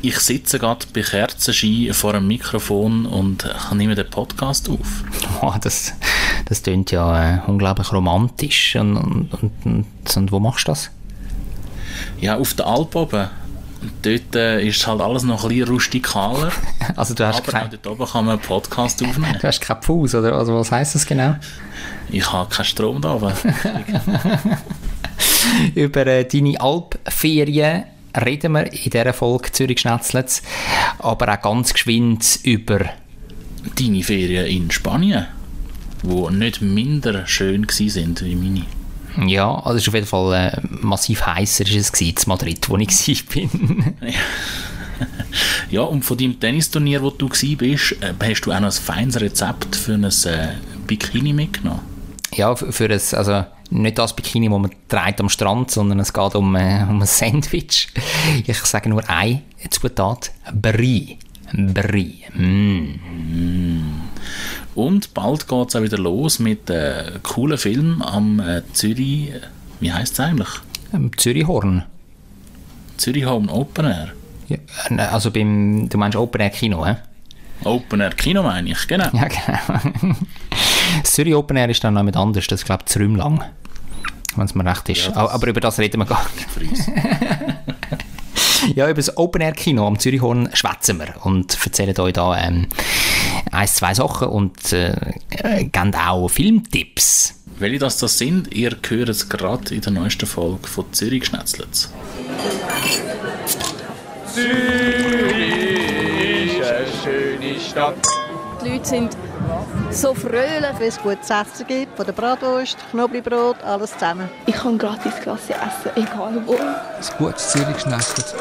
Ich sitze gerade bei Kerzenschein vor einem Mikrofon und nehme den Podcast auf. Oh, das, das klingt ja äh, unglaublich romantisch. Und, und, und, und, wo machst du das? Ja, auf der Alp oben. Dort äh, ist halt alles noch ein bisschen rustikaler. Also du hast aber kein, auch dort oben kann man einen Podcast aufnehmen. du hast keinen Fuß, oder? Also was heisst das genau? Ich habe keinen Strom da oben. Über äh, deine Alpferien reden wir in dieser Folge Zürich Schnetzlitz, aber auch ganz geschwind über Deine Ferien in Spanien, die nicht minder schön waren wie meine. Ja, also es ist auf jeden Fall äh, massiv heißer ist es gewesen, in Madrid, wo ich war. Ja, und von deinem Tennisturnier, wo du warst, äh, hast du auch noch ein feines Rezept für ein äh, Bikini mitgenommen. ja, für für ein, also nicht das Bikini, das man trägt am Strand, sondern es geht um, äh, um ein Sandwich. Ich sage nur eine Zutat, Brie. Brie. Mm. Und bald geht es auch wieder los mit äh, coolen Film am äh, Zürich, äh, wie heißt es eigentlich? Ähm, Zürichhorn. Zürich Home Open Air. Ja, äh, also beim, du meinst Open Air Kino, hä? Open Air Kino meine ich, genau. Ja, genau. Das Zürich Open Air ist dann noch mit anders, das ist, glaube ich, Zrümlang. Wenn es mir recht ist. Ja, das- aber, über das reden wir gar nicht. Ja, über das Open Air Kino am Zürichhorn schwätzen wir und erzählen euch da ähm, ein, zwei Sachen und äh, geben auch Filmtipps. Welche das das sind, ihr hört es gerade in der neuesten Folge von Zürich Schnetzlitz. Die Leute sind so fröhlich. Wenn es gutes Essen gibt, von der Bratwurst, Knoblauchbrot, alles zusammen. Ich kann gratis Klasse essen, egal wo. Ein gutes Zürich schnetzelt.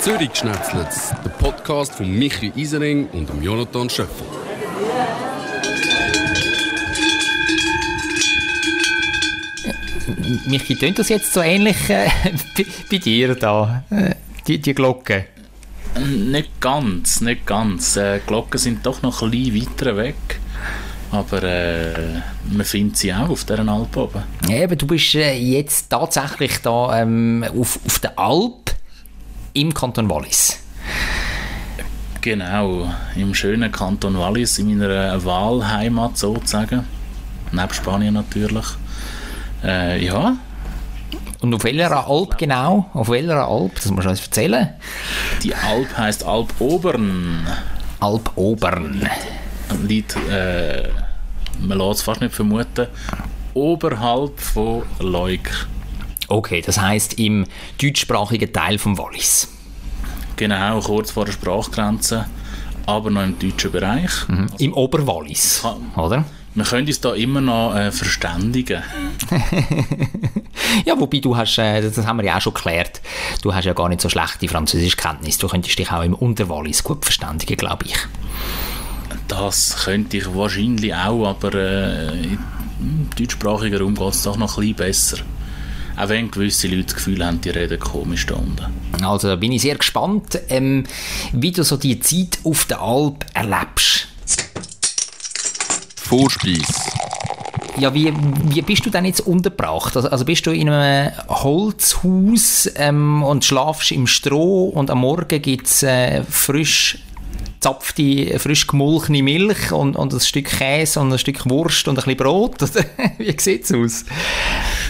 Zürich Schnetzlitz, der Podcast von Michi Isering und Jonathan Schöffel. Michi, tönt das jetzt so ähnlich äh, bei, bei dir da, äh, die, die Glocke? Nicht ganz, nicht ganz. Äh, die Glocken sind doch noch ein bisschen weiter weg. Aber äh, man findet sie auch auf dieser Alp oben. Ja, eben, du bist äh, jetzt tatsächlich da ähm, auf, auf der Alp im Kanton Wallis. Genau, im schönen Kanton Wallis, in meiner Wahlheimat sozusagen. Neben Spanien natürlich. Äh, ja, Und auf welcher Alp genau? Auf welcher Alp? Das musst du uns erzählen. die Alp heißt Alp Obern. Alp Obern. Liegt, äh, man lässt es fast nicht vermuten, oberhalb von Leuk. Okay, das heißt im deutschsprachigen Teil vom Wallis. Genau, kurz vor der Sprachgrenze, aber noch im deutschen Bereich. Im Oberwallis, Kann- oder? Wir können uns da immer noch äh, verständigen. Ja, wobei du hast, äh, das haben wir ja auch schon geklärt, du hast ja gar nicht so schlechte Französischkenntnisse. Du könntest dich auch im Unterwallis gut verständigen, glaube ich. Das könnte ich wahrscheinlich auch, aber äh, im deutschsprachigen Raum geht es doch noch ein bisschen besser. Auch wenn gewisse Leute das Gefühl haben, die reden komisch da unten. Also da bin ich sehr gespannt, ähm, wie du so die Zeit auf der Alp erlebst. Vorspeis. Ja, wie, wie bist du denn jetzt untergebracht? Also, also bist du in einem Holzhaus ähm, und schlafst im Stroh und am Morgen gibt es äh, frisch zapfte, frisch gemulchene Milch und, und ein Stück Käse und ein Stück Wurst und ein bisschen Brot? Wie sieht es aus?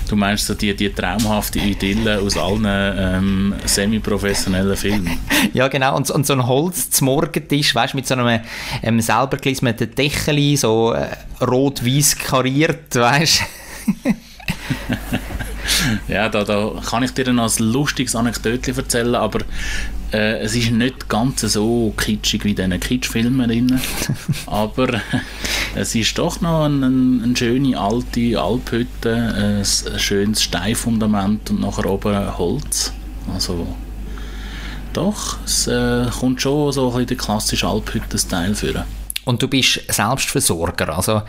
Du meinst so die, die traumhafte Idylle aus allen ähm, semi-professionellen Filmen? Ja, genau. Und, und so ein Holz zum Morgentisch, weißt mit so einem ähm, selber gelismeten Deckel, so äh, rot-weiß kariert, weißt du? Ja, da, da kann ich dir noch ein lustiges Anekdötchen erzählen, aber äh, es ist nicht ganz so kitschig wie in diesen Kitschfilmen aber es ist doch noch eine, eine schöne alte Alphütte, ein, ein schönes Steinfundament und nachher oben Holz. Also doch, es äh, kommt schon so ein bisschen der klassische Alphütten-Style führen. Und du bist Selbstversorger, also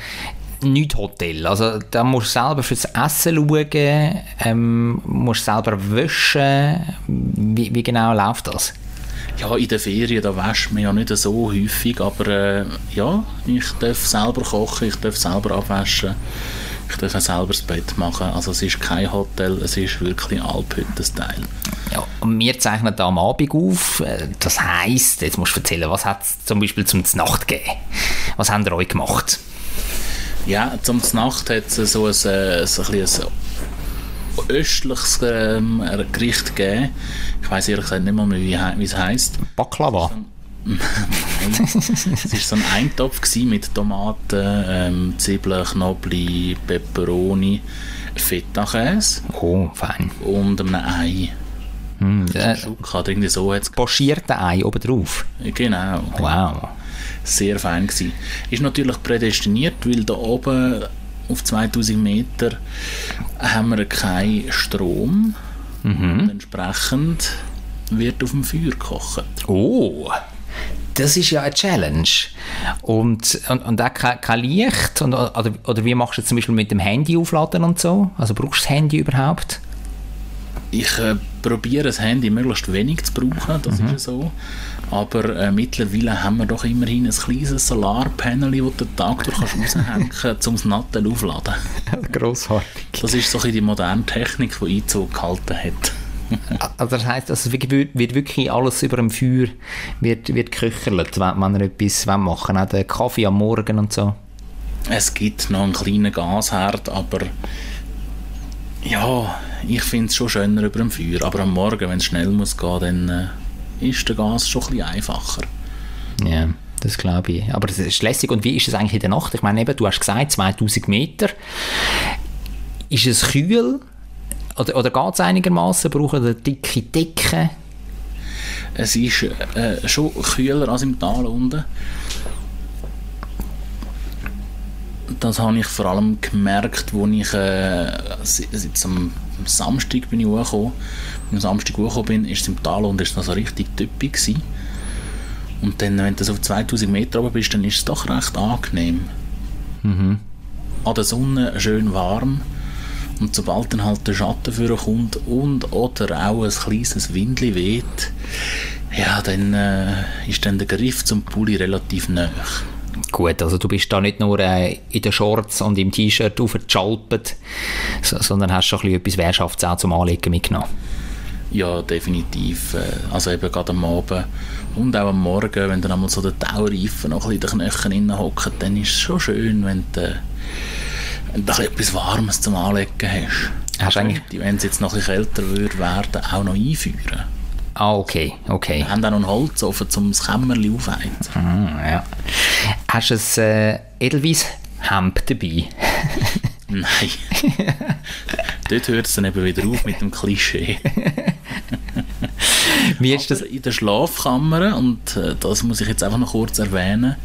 nicht Hotel. Also da musst du selber fürs Essen schauen, ähm, musst selber waschen. Wie, wie genau läuft das? Ja, in den Ferien, da wäscht man ja nicht so häufig, aber äh, ja, ich darf selber kochen, ich darf selber abwaschen, ich darf auch selber das Bett machen. Also es ist kein Hotel, es ist wirklich Alphütten-Style. Ja, und wir zeichnen da am Abend auf. Das heisst, jetzt musst du erzählen, was hat es zum Beispiel zum Nacht gegeben? Was habt ihr euch gemacht? Ja, zum Nacht hat es so ein, äh, so ein, bisschen ein östliches ähm, Gericht gegeben. Ich weiß ehrlich gesagt nicht mehr, wie, wie es heisst. Baklava. es war so ein Eintopf mit Tomaten, ähm, Zwiebeln, Knoblauch, Peperoni, Feta-Käse Oh, fein. und einem Ei. Hm, äh, oder irgendwie so hat's pochierte Ei oben drauf. Genau. Wow. Sehr fein gewesen. Ist natürlich prädestiniert, weil da oben auf 2000 Meter haben wir keinen Strom. Und entsprechend wird auf dem Feuer gekocht. Oh, das ist ja eine Challenge. Und, und, und auch kein, kein Licht? Und, oder, oder wie machst du das zum Beispiel mit dem Handy aufladen und so? Also brauchst du das Handy überhaupt? Ich äh, probiere das Handy möglichst wenig zu brauchen, das ist ja so. Aber äh, mittlerweile haben wir doch immerhin ein kleines Solarpanel, das du den Tag durch kannst raushängen kannst, um das Nattel aufzuladen. Grossartig. Das ist so ein die moderne Technik, die Einzug gehalten hat. Also das heisst, also es wird wirklich alles über dem Feuer wird, wird geköchert, wenn, ihr etwas machen wollt. Auch den Kaffee am Morgen und so. Es gibt noch einen kleinen Gasherd, aber ja, ich finde es schon schöner über dem Feuer. Aber am Morgen, wenn es schnell muss gehen, dann äh, ist der Gas schon ein bisschen einfacher. Ja, das glaube ich. Aber das ist lässig. Und wie ist es eigentlich in der Nacht? Ich meine, eben, du hast gesagt, 2000 Meter. Ist es kühl? Oder, oder geht es einigermaßen? Brauchen ihr dicke Decken? Es ist äh, schon kühler als im Tal unten. Das habe ich vor allem gemerkt, als ich äh, se- jetzt am Samstag bin ich hochgekommen. Am Samstag hochgekommen bin, ist es im Tal unten ist noch so richtig typisch gewesen. Und dann, wenn du so auf 2000 Meter oben bist, dann ist es doch recht angenehm. An der Sonne schön warm. Und sobald dann halt der Schatten für kommt und oder auch ein kleines Windli weht, ja, dann äh, ist dann der Griff zum Pulli relativ nah. Gut, also du bist da nicht nur äh, in den Shorts und im T-Shirt aufgeschalpet, so, sondern hast schon ein bisschen etwas Wehrschafts auch zum Anlegen mitgenommen. Ja, definitiv. äh, Also eben gerade am Abend und auch am Morgen, wenn dann einmal so der Taureifen noch ein bisschen in den Knöcheln hockt, dann ist es schon schön, wenn du, wenn du etwas Warmes zum Anlegen hast. Hast eigentlich- Die, wenn es jetzt noch ein bisschen kälter würde werden, auch noch einführen. Ah, okay, okay. Wir haben auch noch einen Holzofen, um das Kämmerchen aufheizen. Ah, ja. Hast du ein äh, Edelweiss-Hemd dabei? Nein. Dort hört es dann eben wieder auf mit dem Klischee. Wie ist das? Aber in der Schlafkammer, und äh, das muss ich jetzt einfach noch kurz erwähnen,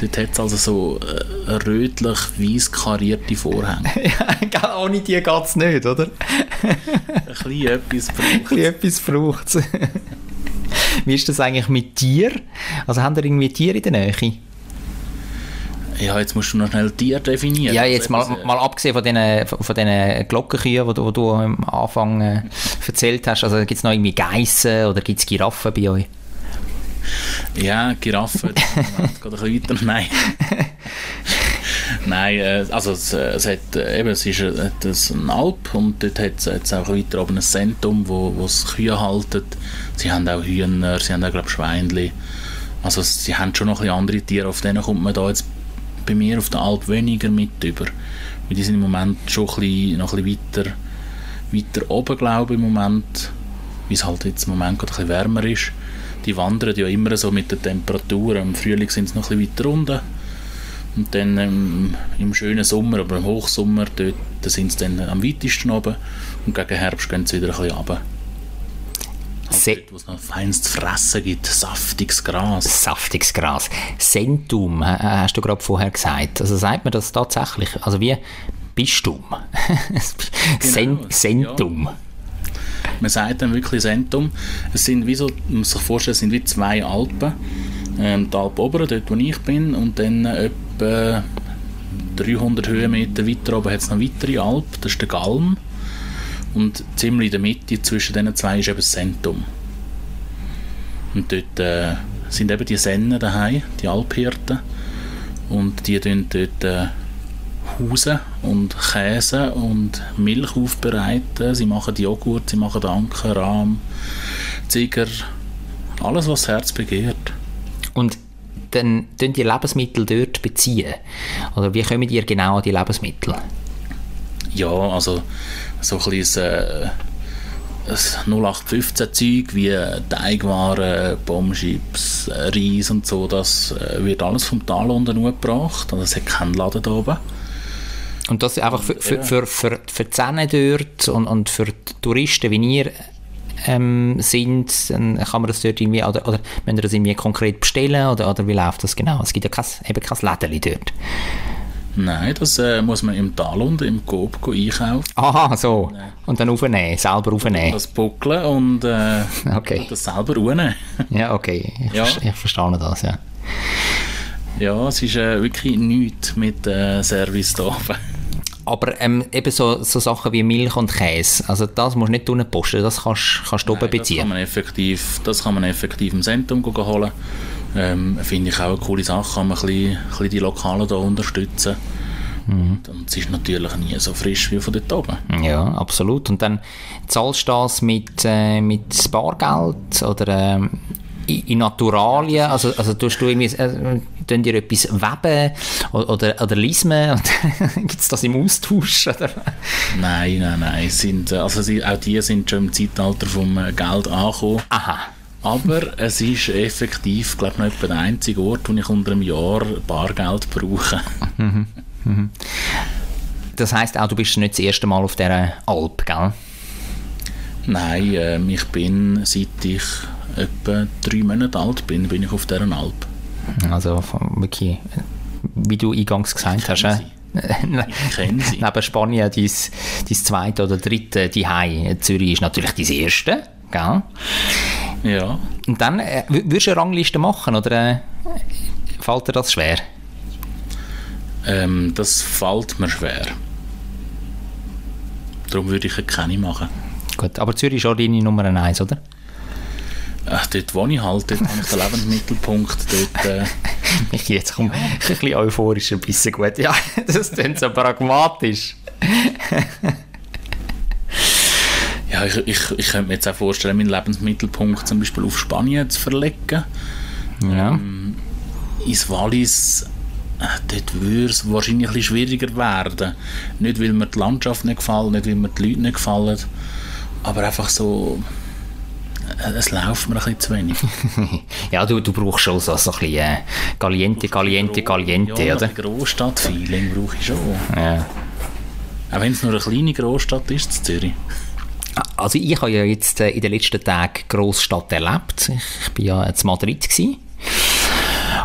dort hat es also so äh, rötlich-weiß karierte Vorhänge. Ja, ohne die geht es nicht, oder? Ein bisschen etwas braucht Ein etwas braucht es. Wie ist das eigentlich mit Tier? Also haben ihr irgendwie Tiere in der Nähe? Ja, jetzt musst du noch schnell Tier definieren. Ja, jetzt mal, Also, äh, mal abgesehen von diesen, von diesen Glockenkühen, die du, die du am Anfang äh, erzählt hast. Also gibt es noch irgendwie Geissen oder gibt es Giraffen bei euch? Ja, Giraffe, das geht ein bisschen weiter. Nein. Nein, äh, also es, äh, es, hat, äh, eben, es ist es ein Alp und dort hat es jetzt auch weiter oben ein Zentrum, wo, wo es Kühe halten. Sie haben auch Hühner, sie haben auch, glaube ich, Schweinchen. Also sie haben schon noch ein bisschen andere Tiere, auf denen kommt man da jetzt bei mir auf der Alp weniger mit über. Weil die sind im Moment schon ein bisschen, noch ein bisschen weiter, weiter oben, glaube ich, im Moment. Weil es halt jetzt im Moment gerade ein bisschen wärmer ist. Die wandern ja immer so mit der Temperatur. Im Frühling sind sie noch ein bisschen weiter unten. Und dann ähm, im schönen Sommer, aber im Hochsommer, dort sind sie dann am weitesten oben. Und gegen Herbst gehen sie wieder ein bisschen runter. Se dort, wo es noch feines fressen gibt, saftiges Gras. Saftiges Gras. Sentum, hast du gerade vorher gesagt. Also sagt man das tatsächlich? Also wie Bistum? Genau, Sentum. Man sagt dann wirklich Sentum. Es sind wie so, man muss sich vorstellen, es sind wie zwei Alpen. Ähm, die Alp Oberen, dort wo ich bin, und dann etwa 300 Höhenmeter weiter oben hat es noch eine weitere Alp, das ist der Galm. Und ziemlich in der Mitte zwischen diesen zwei ist eben das Sentum. Und dort äh, sind eben die Sennen daheim, die Alphirten. Und die tun dort äh, Hausen und Käse und Milch aufbereiten. Sie machen Joghurt, sie machen Anker, Rahm, Ziger, alles, was das Herz begehrt. Und dann tun die Lebensmittel dort beziehen? Oder wie kommen ihr genau an die Lebensmittel? Ja, also so ein bisschen äh, das 0815-Zeug wie Teigwaren, Bombschips, Reis und so, das äh, wird alles vom Tal unten gebracht. Also es hat keinen Laden da oben. Und das einfach für, für, für, für, für die Zähne dort und, und für Touristen, wie ihr ähm, sind, dann kann man das dort irgendwie, oder, oder müsst ihr das irgendwie konkret bestellen, oder, oder wie läuft das genau? Es gibt ja kein, eben kein Lädeli dort. Nein, das äh, muss man im Tal unten, im Coop einkaufen. Aha, so. Und dann aufnehmen, selber aufnehmen. Das buckeln und äh, Okay. das selber unten. Ja, okay. Ich, Ja. ver- ich verstehe das, ja. Ja, es ist äh, wirklich nichts mit äh, Service da. Aber ähm, eben so, so Sachen wie Milch und Käse, also das musst du nicht unten posten, das kannst, kannst du oben Nein, das kann beziehen. man effektiv, das kann man effektiv im Zentrum holen. Ähm, Finde ich auch eine coole Sache, kann man ein bisschen, ein bisschen die Lokalen da unterstützen. Mhm. Und es ist natürlich nie so frisch wie von dort oben. Ja, absolut. Und dann zahlst du das mit, äh, mit Bargeld oder ähm, in Naturalien? Also, also tust du irgendwie, äh, tun dir etwas weben oder, oder, oder lismen? Gibt es das im Austausch? Oder? Nein, nein, nein. Sind, äh, also sie, auch die sind schon im Zeitalter vom äh, Geld angekommen. Aha. Aber es ist effektiv, glaube ich, noch etwa der einzige Ort, wo ich unter einem Jahr Bargeld brauche. Das heisst auch, du bist nicht das erste Mal auf dieser Alp, gell? Nein, ähm, ich bin, seit ich etwa drei Monate alt bin, bin ich auf dieser Alp. Also wirklich, wie du eingangs gesagt hast, äh, neben Spanien dein, dein zweite oder dritte Zuhause. Zürich ist natürlich dein erste, gell? Ja, Und dann, äh, würdest du eine Rangliste machen oder äh, fällt dir das schwer? ähm, das fällt mir schwer. Darum würde ich keine machen. Gut, aber Zürich ist auch deine Nummer eins, oder? Ach, dort wo ich halt, dort habe ich den Lebensmittelpunkt. Dort, äh, Ich jetzt komm, ein bisschen euphorisch, ein bisschen gut. Ja, das klingt so pragmatisch. ja, ich, ich, ich könnte mir jetzt auch vorstellen, meinen Lebensmittelpunkt zum Beispiel auf Spanien zu verlegen. Ja. ins Wallis, äh, dort würde es wahrscheinlich ein bisschen schwieriger werden. Nicht, weil mir die Landschaft nicht gefällt, nicht, weil mir die Leute nicht gefallen, aber einfach so, äh, es läuft mir ein bisschen zu wenig. ja, du, du brauchst schon so, so ein bisschen äh, Caliente, Caliente, Caliente, ja, oder? Großstadt-Feeling brauche ich schon. Ja. Auch wenn es nur eine kleine Großstadt ist, Zürich. Also ich habe ja jetzt äh, in den letzten Tagen Großstadt erlebt. Ich bin ja in Madrid gewesen.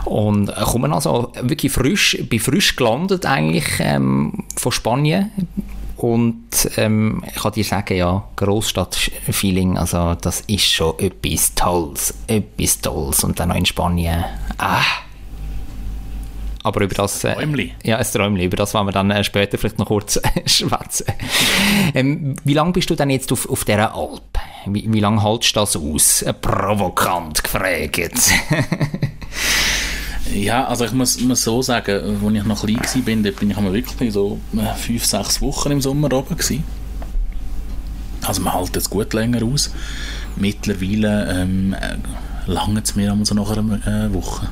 Und äh, komme also wirklich frisch, bin frisch gelandet eigentlich ähm, von Spanien. Und ähm, ich kann dir sagen, ja, Großstadt-Feeling, also das ist schon etwas Tolles, etwas Tolles. Und dann noch in Spanien, ah. Aber über das... Äh, Träumli. ja, ein Träumli. Über das wollen wir dann äh, später vielleicht noch kurz schwätzen. Ähm, wie lange bist du denn jetzt auf, auf dieser Alp? Wie, wie lange hältst du das aus? Äh, Provokant gefragt. Ja, also ich muss, muss so sagen, als ich noch klein war, bin, dort bin ich einmal wirklich so äh, fünf, sechs Wochen im Sommer oben gewesen. Also man hält jetzt gut länger aus. Mittlerweile ähm, äh, lange es mir einmal so nach einer äh, Woche.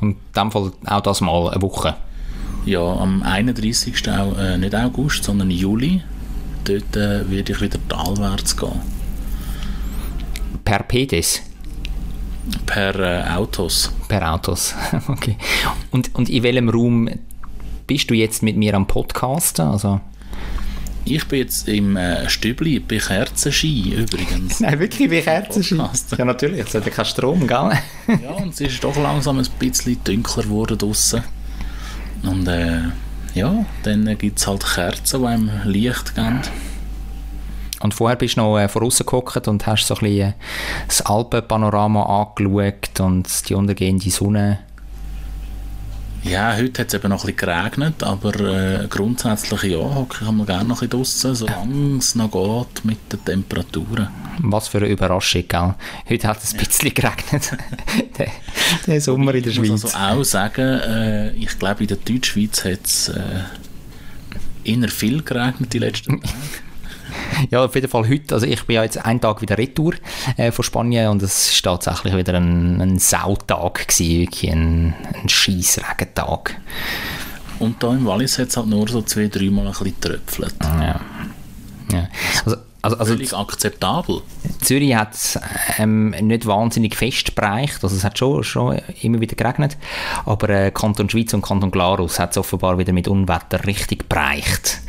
Und in dem Fall auch das mal eine Woche. Ja, am 31. Auch, äh, nicht August, sondern Juli. Dort äh, werde ich wieder talwärts gehen. Per Pedis, Per äh, Autos. per Autos. okay. Und, und in welchem Raum bist du jetzt mit mir am Podcasten? Also, Ich bin jetzt im äh, Stübli bei Kerzenschein übrigens. Nein, wirklich wie Kerzenschein. Ja, natürlich. Es hat ja keinen Strom, gell? Ja, und es ist doch langsam ein bisschen dunkler geworden draussen. Und äh, ja, dann gibt es halt Kerzen, die einem Licht geben. Und vorher bist du noch äh, voraus gehockt und hast so ein bisschen äh, das Alpenpanorama angeschaut und die untergehende Sonne. Ja, heute hat es eben noch ein bisschen geregnet, aber äh, grundsätzlich ja, hocke ich mal gerne noch ein bisschen draussen, solange es noch geht mit den Temperaturen. Was für eine Überraschung, gell? Heute hat es ein bisschen geregnet. der, der Sommer in der Ich muss Schweiz. also auch sagen, äh, ich glaube in der Deutschschweiz hat es äh, eher viel geregnet die letzten Tage. Ja, auf jeden Fall heute. Also ich bin ja jetzt einen Tag wieder retour äh, von Spanien und es ist tatsächlich wieder ein, ein Sautag gewesen, wirklich ein, ein Scheissregentag. Und da im Wallis hat es halt nur so zwei, dreimal ein bisschen getröpfelt. Ja. ja. Also, also, also Völlig akzeptabel. Zürich hat ähm, nicht wahnsinnig fest bereicht, also es hat schon, schon immer wieder geregnet, aber äh, Kanton Schweiz und Kanton Glarus hat es offenbar wieder mit Unwetter richtig bereicht.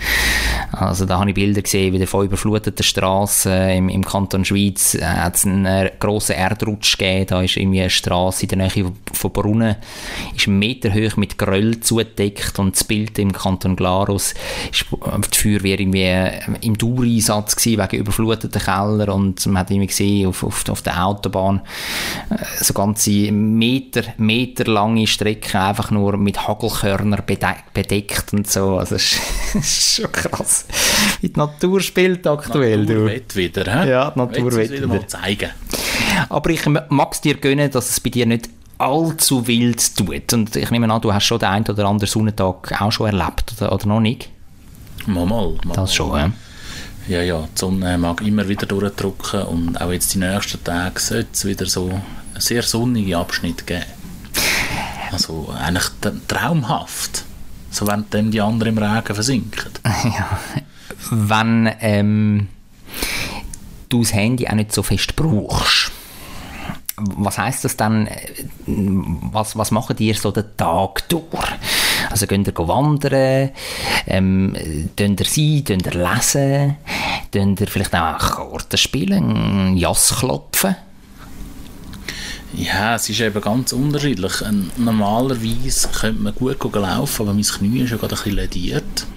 Also da habe ich Bilder gesehen, wieder von überfluteten Straßen im, im Kanton Schweiz äh, hat es einen äh, grossen Erdrutsch gegeben, da ist irgendwie eine Straße in der Nähe von Brunnen, ist einen Meter hoch mit Geröll zugedeckt und das Bild im Kanton Glarus ist die Feuerwehr irgendwie äh, im Dauereinsatz gewesen, wegen überfluteten Keller und man hat irgendwie gesehen auf, auf, auf der Autobahn äh, so ganze Meter, Meter lange Strecken einfach nur mit Hagelkörner bedeckt, bedeckt und so. Also es ist, ist schon krass. Wie die Natur spielt aktuell. Natur du. wett wieder, hä? Ja, die Natur wieder wieder. mal zeigen. Aber ich mag es dir gönnen, dass es bei dir nicht allzu wild tut. Und ich nehme an, du hast schon den einen oder anderen Sonnentag auch schon erlebt, oder, oder noch nicht? Mal, mal. mal Das schon, ja. Ja, ja, die Sonne mag immer wieder durchdrücken und auch jetzt die nächsten Tage sollte es wieder so einen sehr sonnige Abschnitt geben. Also eigentlich traumhaft. So während dann die anderen im Regen versinken. Wenn ähm, du das Handy auch nicht so fest brauchst, was heißt das dann, äh, was, was machen ihr so den Tag durch? Also könnt ihr wandern, ähm, könnt ihr sein, könnt ihr lesen, könnt ihr vielleicht auch Karten spielen, Jass klopfen? Ja, es ist eben ganz unterschiedlich. Normalerweise könnte man gut laufen, aber mein Knie ist ja gerade ein bisschen lediert.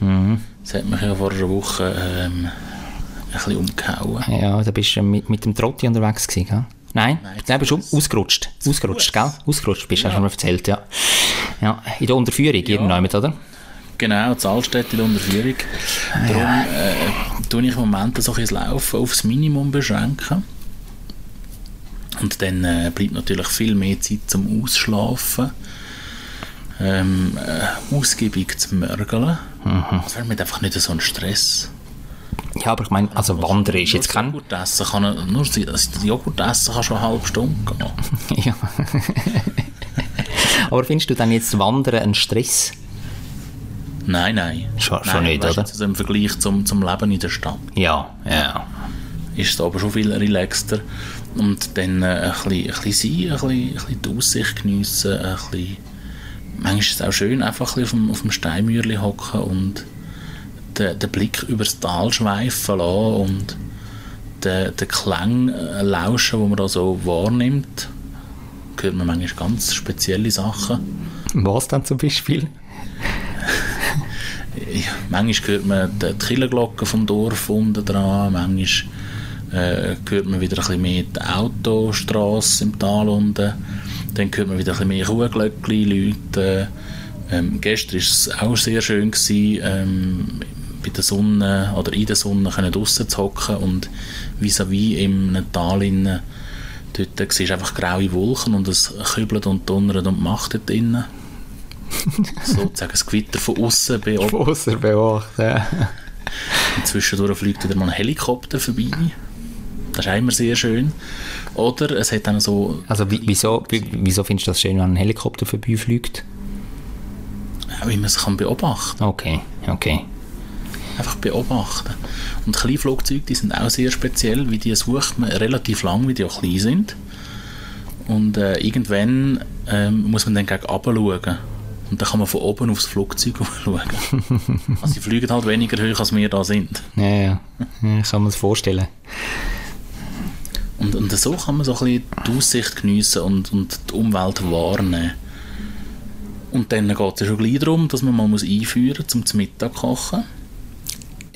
Das hat mich ja vor einer Woche ähm, ein bisschen umgehauen. Ja, da bist du mit, mit dem Trotti unterwegs gewesen, gell? Nein, Nein, Nein bist du zu ausgerutscht. Ausgerutscht, gell? Ausgerutscht bist du, hast du mir erzählt, ja. Ja, in der Unterführung, irgendjemand, oder? Genau, Altstädt in der Unterführung. Darum äh, tue ich im Moment so ein das Laufen aufs Minimum beschränken. Und dann äh, bleibt natürlich viel mehr Zeit zum Ausschlafen. Ähm, äh, ausgiebig zu mörgeln. Das wäre mir einfach nicht so ein Stress. Ja, aber ich meine, also Wandern ist jetzt kein... Joghurt essen kann, nur Joghurt essen kann schon eine halbe Stunde gehen. Ja. aber findest du dann jetzt Wandern ein Stress? Nein, nein. Schon- nein, schon nicht, weißt oder? Also Im Vergleich zum, zum Leben in der Stadt. Ja, ja. ist es aber schon viel relaxter. Und dann äh, ein, bisschen, ein bisschen sein, ein bisschen, ein bisschen die Aussicht geniessen, ein bisschen, manchmal ist es auch schön, einfach ein bisschen auf dem, auf dem Steinmürli hocken und den, den Blick übers Tal schweifen lassen und den, den Klang äh, lauschen, den man da so wahrnimmt. hört man manchmal ganz spezielle Sachen. Was dann zum Beispiel? Ja, manchmal hört man die Kirchenglocke vom Dorf unten dran, manchmal äh, hört man wieder ein bisschen mehr die Autostrasse im Tal unten, dann hört man wieder ein bisschen mehr Kuhglöckchen läuten. Ähm, gestern war es auch sehr schön, gewesen, ähm, bei der Sonne oder in der Sonne können draussen zu hocken und vis-à-vis im Tal innen, dort siehst du einfach graue Wolken und es kübelt und donnert und macht dort innen. Sozusagen das Gewitter von außen beobachtet. Ausser beobachtet, ja. Und zwischendurch fliegt wieder mal ein Helikopter vorbei. Das ist auch immer sehr schön. Oder es hat dann so, Also wie- wieso, wie- wieso findest du das schön, wenn ein Helikopter vorbeifliegt? wie man es kann beobachten Okay, okay. Einfach beobachten. Und Kleinflugzeuge, die sind auch sehr speziell, wie die sucht man relativ lang, wie die auch klein sind. Und äh, irgendwann ähm, muss man dann gegen runter schauen. Und dann kann man von oben aufs Flugzeug schauen. also sie fliegen halt weniger hoch, als wir da sind. Ja, ja. ja ich kann mir das vorstellen. Und, und so kann man so ein bisschen die Aussicht geniessen und, und die Umwelt wahrnehmen. Und dann geht es ja schon gleich darum, dass man mal muss einführen muss, um zum Mittag kochen.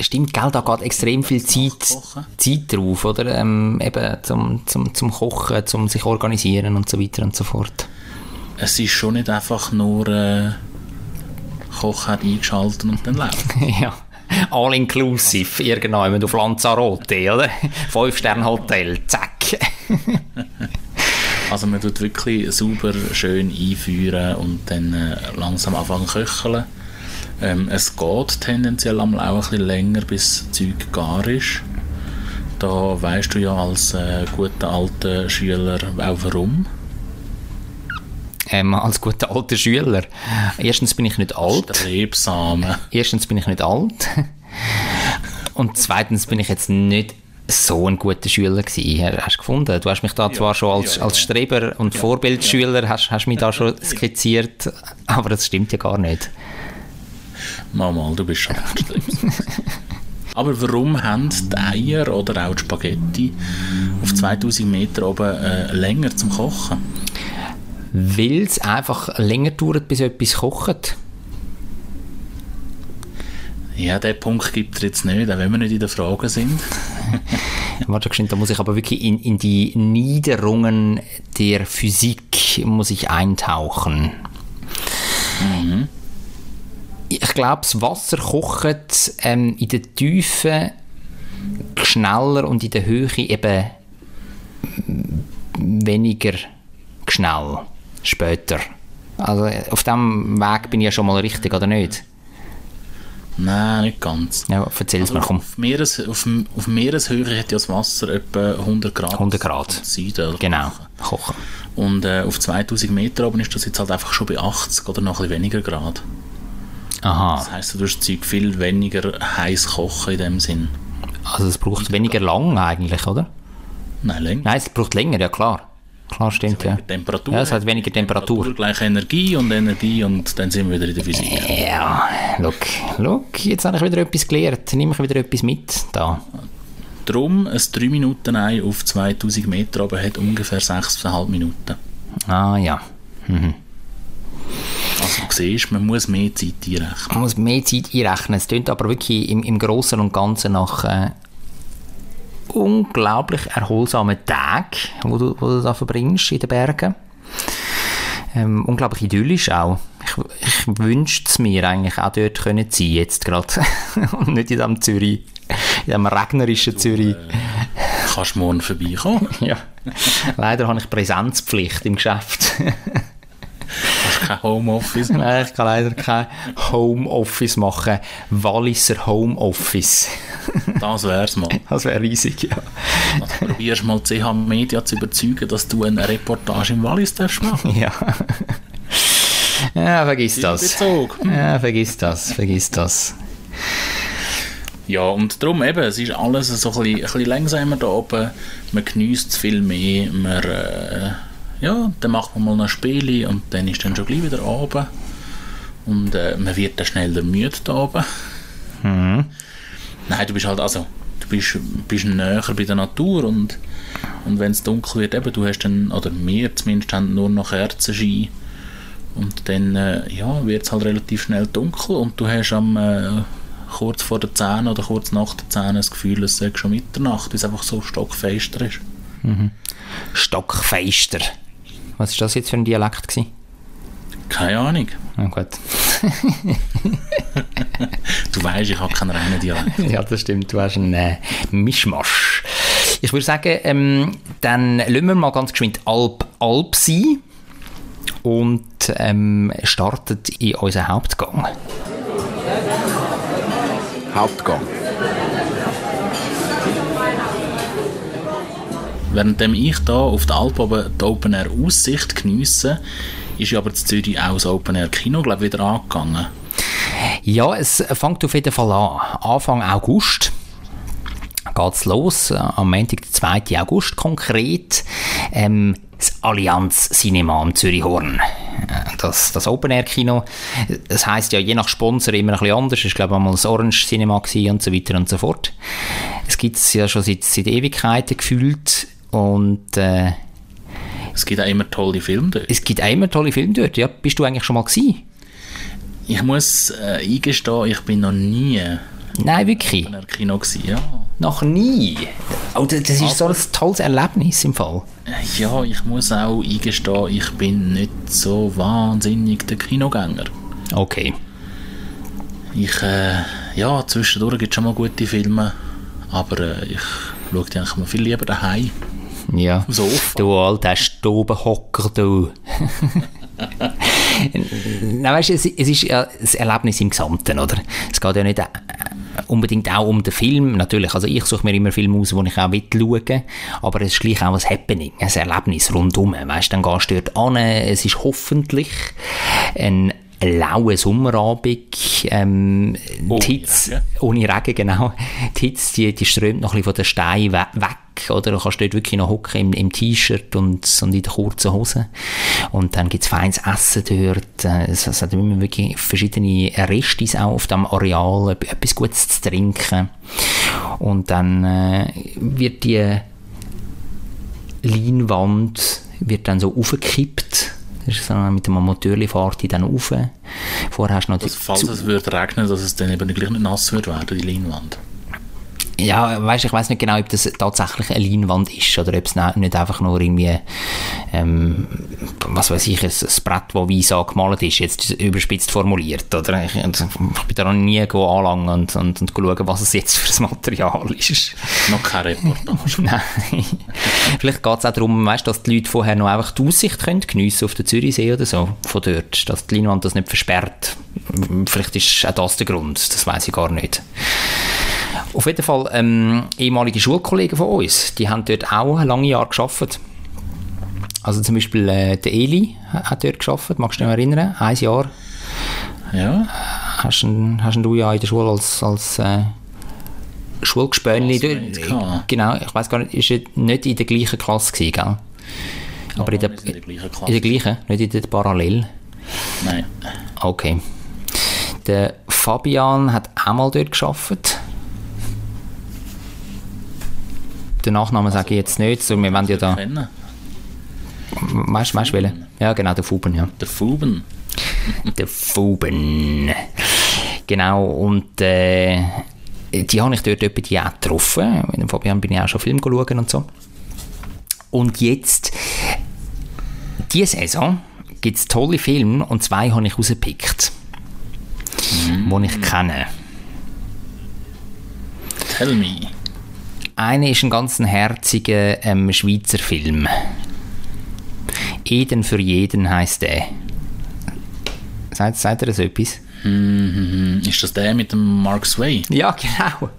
Stimmt, gell, da geht extrem viel Zeit. Zeit drauf, oder? Ähm, eben zum, zum, zum Kochen, zum sich organisieren und so weiter und so fort. es ist schon nicht einfach nur äh, Kochherd eingeschaltet und dann läuft. ja. All inclusive, irgendwann auf Lanzarote, oder? Fünf-Sterne-Hotel, zack. Also man tut wirklich sauber schön einführen und dann äh, langsam anfangen zu köcheln. Ähm, es geht tendenziell am auch ein bisschen länger, bis das Zeug gar ist. Da weißt du ja als äh, guter alter Schüler auch warum. Ähm, als guter alter Schüler. Erstens bin ich nicht alt. Strebsamen. Erstens bin ich nicht alt. Und zweitens bin ich jetzt nicht so ein guter Schüler gewesen. Hast du gefunden? Du hast mich da zwar schon als, ja, ja. als Streber und Vorbildschüler hast, hast mich da schon skizziert, aber das stimmt ja gar nicht. Mal, mal, du bist schon. Aber warum haben die Eier oder auch die Spaghetti auf 2000 Meter oben äh, länger zum Kochen? Weil es einfach länger dauert, bis etwas kocht. Ja, den Punkt gibt es jetzt nicht, auch wenn wir nicht in der Frage sind. Warte, da muss ich aber wirklich in, in die Niederungen der Physik muss ich eintauchen. Ich glaube, das Wasser kocht ähm, in der Tiefe schneller und in der Höhe eben weniger schnell später. Also auf dem Weg bin ich ja schon mal richtig, oder nicht? Nein, nicht ganz. Ja, erzähl's mir, komm. Auf, Meeres, auf, auf Meereshöhe hat ja das Wasser etwa 100 Grad. 100 Grad. Oder? Genau, kochen. Und äh, auf 2000 Meter oben ist das jetzt halt einfach schon bei 80 oder noch ein bisschen weniger Grad. Aha, Das heisst, du tust das Zeug viel weniger heiß kochen in dem Sinn. also es braucht weniger lang eigentlich, oder? Nein, länger. Nein, es braucht länger, ja klar. Klar, stimmt, ja. Temperatur. Ja, es hat weniger Temperatur. gleich Energie und Energie und dann sind wir wieder in der Physik. Ja, look, look, jetzt habe ich wieder etwas gelernt. Nehme ich wieder etwas mit da. Darum, ein 3 Minuten Ei auf 2000 Meter oben hat ungefähr 6,5 Minuten. Ah ja. Also du siehst, man muss mehr Zeit einrechnen. Man muss mehr Zeit einrechnen. Es klingt aber wirklich im, im Großen und Ganzen nach äh, unglaublich erholsamen Tag, wo du, wo du da verbringst in den Bergen. Ähm, unglaublich idyllisch auch. Ich, ich wünschte es mir eigentlich auch dort können sein jetzt gerade. und nicht in diesem Zürich, in diesem regnerischen Zürich. Kannst du morgen vorbeikommen? Ja. Leider habe ich Präsenzpflicht im Geschäft. Kein Homeoffice? Nein, ich kann leider kein Homeoffice machen. Walliser Homeoffice. Das wär's mal. Das wäre riesig, ja. Also probierst mal CH Media zu überzeugen, dass du eine Reportage im Wallis darfst machen. Ja. Ja, vergiss das. Bezug. Ja, vergiss das, vergiss das. Ja, und darum eben, es ist alles so ein bisschen, ein bisschen langsamer da oben. Man genießt viel mehr. Man, äh, ja, dann macht man mal ein Spiel und dann ist dann schon gleich wieder oben. Und äh, man wird dann schneller müde da oben. Nein, du bist halt, also, du bist, bist näher bei der Natur und, und wenn es dunkel wird, eben, du hast dann, oder wir zumindest haben nur noch Kerzenschein. Und dann äh, ja, wird es halt relativ schnell dunkel und du hast am äh, kurz vor der 10 oder kurz nach der 10 das Gefühl, es sei schon Mitternacht, weil es einfach so stockfeister ist. Stockfeister. Was ist das jetzt für ein Dialekt gewesen? Keine Ahnung. Na gut. Du weißt, ich habe keinen reinen Dialekt. Ja, das stimmt. Du hast einen äh, Mischmasch. Ich würde sagen, ähm, dann lassen wir mal ganz geschwind Alp Alp sein und ähm, starten in unseren Hauptgang. Hauptgang. Währenddem ich da auf der Alp oben die Open Air Aussicht geniesse, ist ja aber in Zürich auch das Open Air Kino glaub, wieder angegangen. Ja, es fängt auf jeden Fall an. Anfang August geht's los. Äh, Am Montag, der 2. August konkret. Ähm, das Allianz Cinema am Zürichhorn. Äh, Das, das Open-Air-Kino. Das heisst ja je nach Sponsor immer ein bisschen anders. Es war, glaube ich, einmal das Orange Cinema und so weiter und so fort. Es gibt es ja schon seit, seit Ewigkeiten gefühlt. Und äh, Es gibt auch immer tolle Filme dort. es gibt auch immer tolle Filme dort. Ja, bist du eigentlich schon mal gewesen? Ich muss äh, eingestehen, ich bin noch nie Nein, wirklich. in einem Kino gewesen, ja. Noch nie. Oh, das das ist so ein tolles Erlebnis im Fall. Ja, ich muss auch eingestehen, ich bin nicht so wahnsinnig der Kinogänger. Okay. Ich, äh, ja, zwischendurch gibt es schon mal gute Filme, aber äh, ich schaue die eigentlich mal viel lieber daheim. Ja. Sofa. Du alter Stubenhocker, du. Nein, weißt es, es ist ja das Erlebnis im Gesamten, oder? Es geht ja nicht äh, unbedingt auch um den Film, natürlich. Also ich suche mir immer Filme aus, die ich auch schauen aber es ist gleich auch ein Happening, ein Erlebnis rundum. Weißt dann gehst du dort an, es ist hoffentlich ein lauer Sommerabend, ähm, Ohne die Hitze, Regen. ohne Regen, genau. Die Hitze, die, die strömt noch ein bisschen von den Steinen we weg, oder? Du kannst dort wirklich noch hocken im, im T-Shirt und, und in den kurzen Hosen. Und dann gibt's feines Essen dort. Äh, Es, es hat immer wirklich verschiedene Restis auch auf dem Areal, etwas Gutes zu trinken. Und dann äh, wird die Leinwand wird dann so aufgekippt. Das ist so mit dem Motorli fahrt die dann rauf. Vorher hast du noch die falls es würde regnen, dass es dann eben gleich nicht nass wird werden, die Leinwand. Ja, weißt, ich weiß nicht genau, ob das tatsächlich eine Leinwand ist oder ob es ne- nicht einfach nur irgendwie, ähm, was weiß ich, ein, ein Brett, das weiss angemalt ist, jetzt überspitzt formuliert, oder? Ich, ich bin da noch nie anlangen und, und, und schauen, was es jetzt für ein Material ist. Noch keine Reportage. Nein. Vielleicht geht es auch darum, weißt, dass die Leute vorher noch einfach die Aussicht können geniessen auf den Zürichsee oder so, von dort, dass die Leinwand das nicht versperrt. Vielleicht ist auch das der Grund, das weiß ich gar nicht. Auf jeden Fall, ähm, ehemalige Schulkollegen von uns, die haben dort auch lange Jahre gearbeitet. Also zum Beispiel äh, der Eli hat dort gearbeitet, magst du dich noch erinnern? Ein Jahr ja, hast, ihn, hast ihn du ja in der Schule als, als äh, Schulgespönli gehabt. Genau, ich weiß gar nicht, ist er nicht in der gleichen Klasse gewesen, gell? Aber in der, in der gleichen in Klasse. der gleichen, nicht in der Parallel. Nein. Okay. Der Fabian hat auch mal dort gearbeitet. Den Nachnamen sage ich jetzt nicht, so, wir wollen ja da... Kennen. Weißt du, weißt du welchen? Ja, genau, der Fuben, ja. Der Fuben. Der Fuben. Genau, und äh, die habe ich dort etwa die auch getroffen. Mit dem Fabian bin ich auch schon Film schauen und so. Und jetzt, diese Saison gibt es tolle Filme und zwei habe ich rausgepickt, die ich kenne. Tell me. Einer ist ein ganz herziger ähm, Schweizer Film. Eden für jeden heißt der. Sagt, sagt er das etwas? Mhm. Ist das der mit dem Mark Sway? Ja, genau.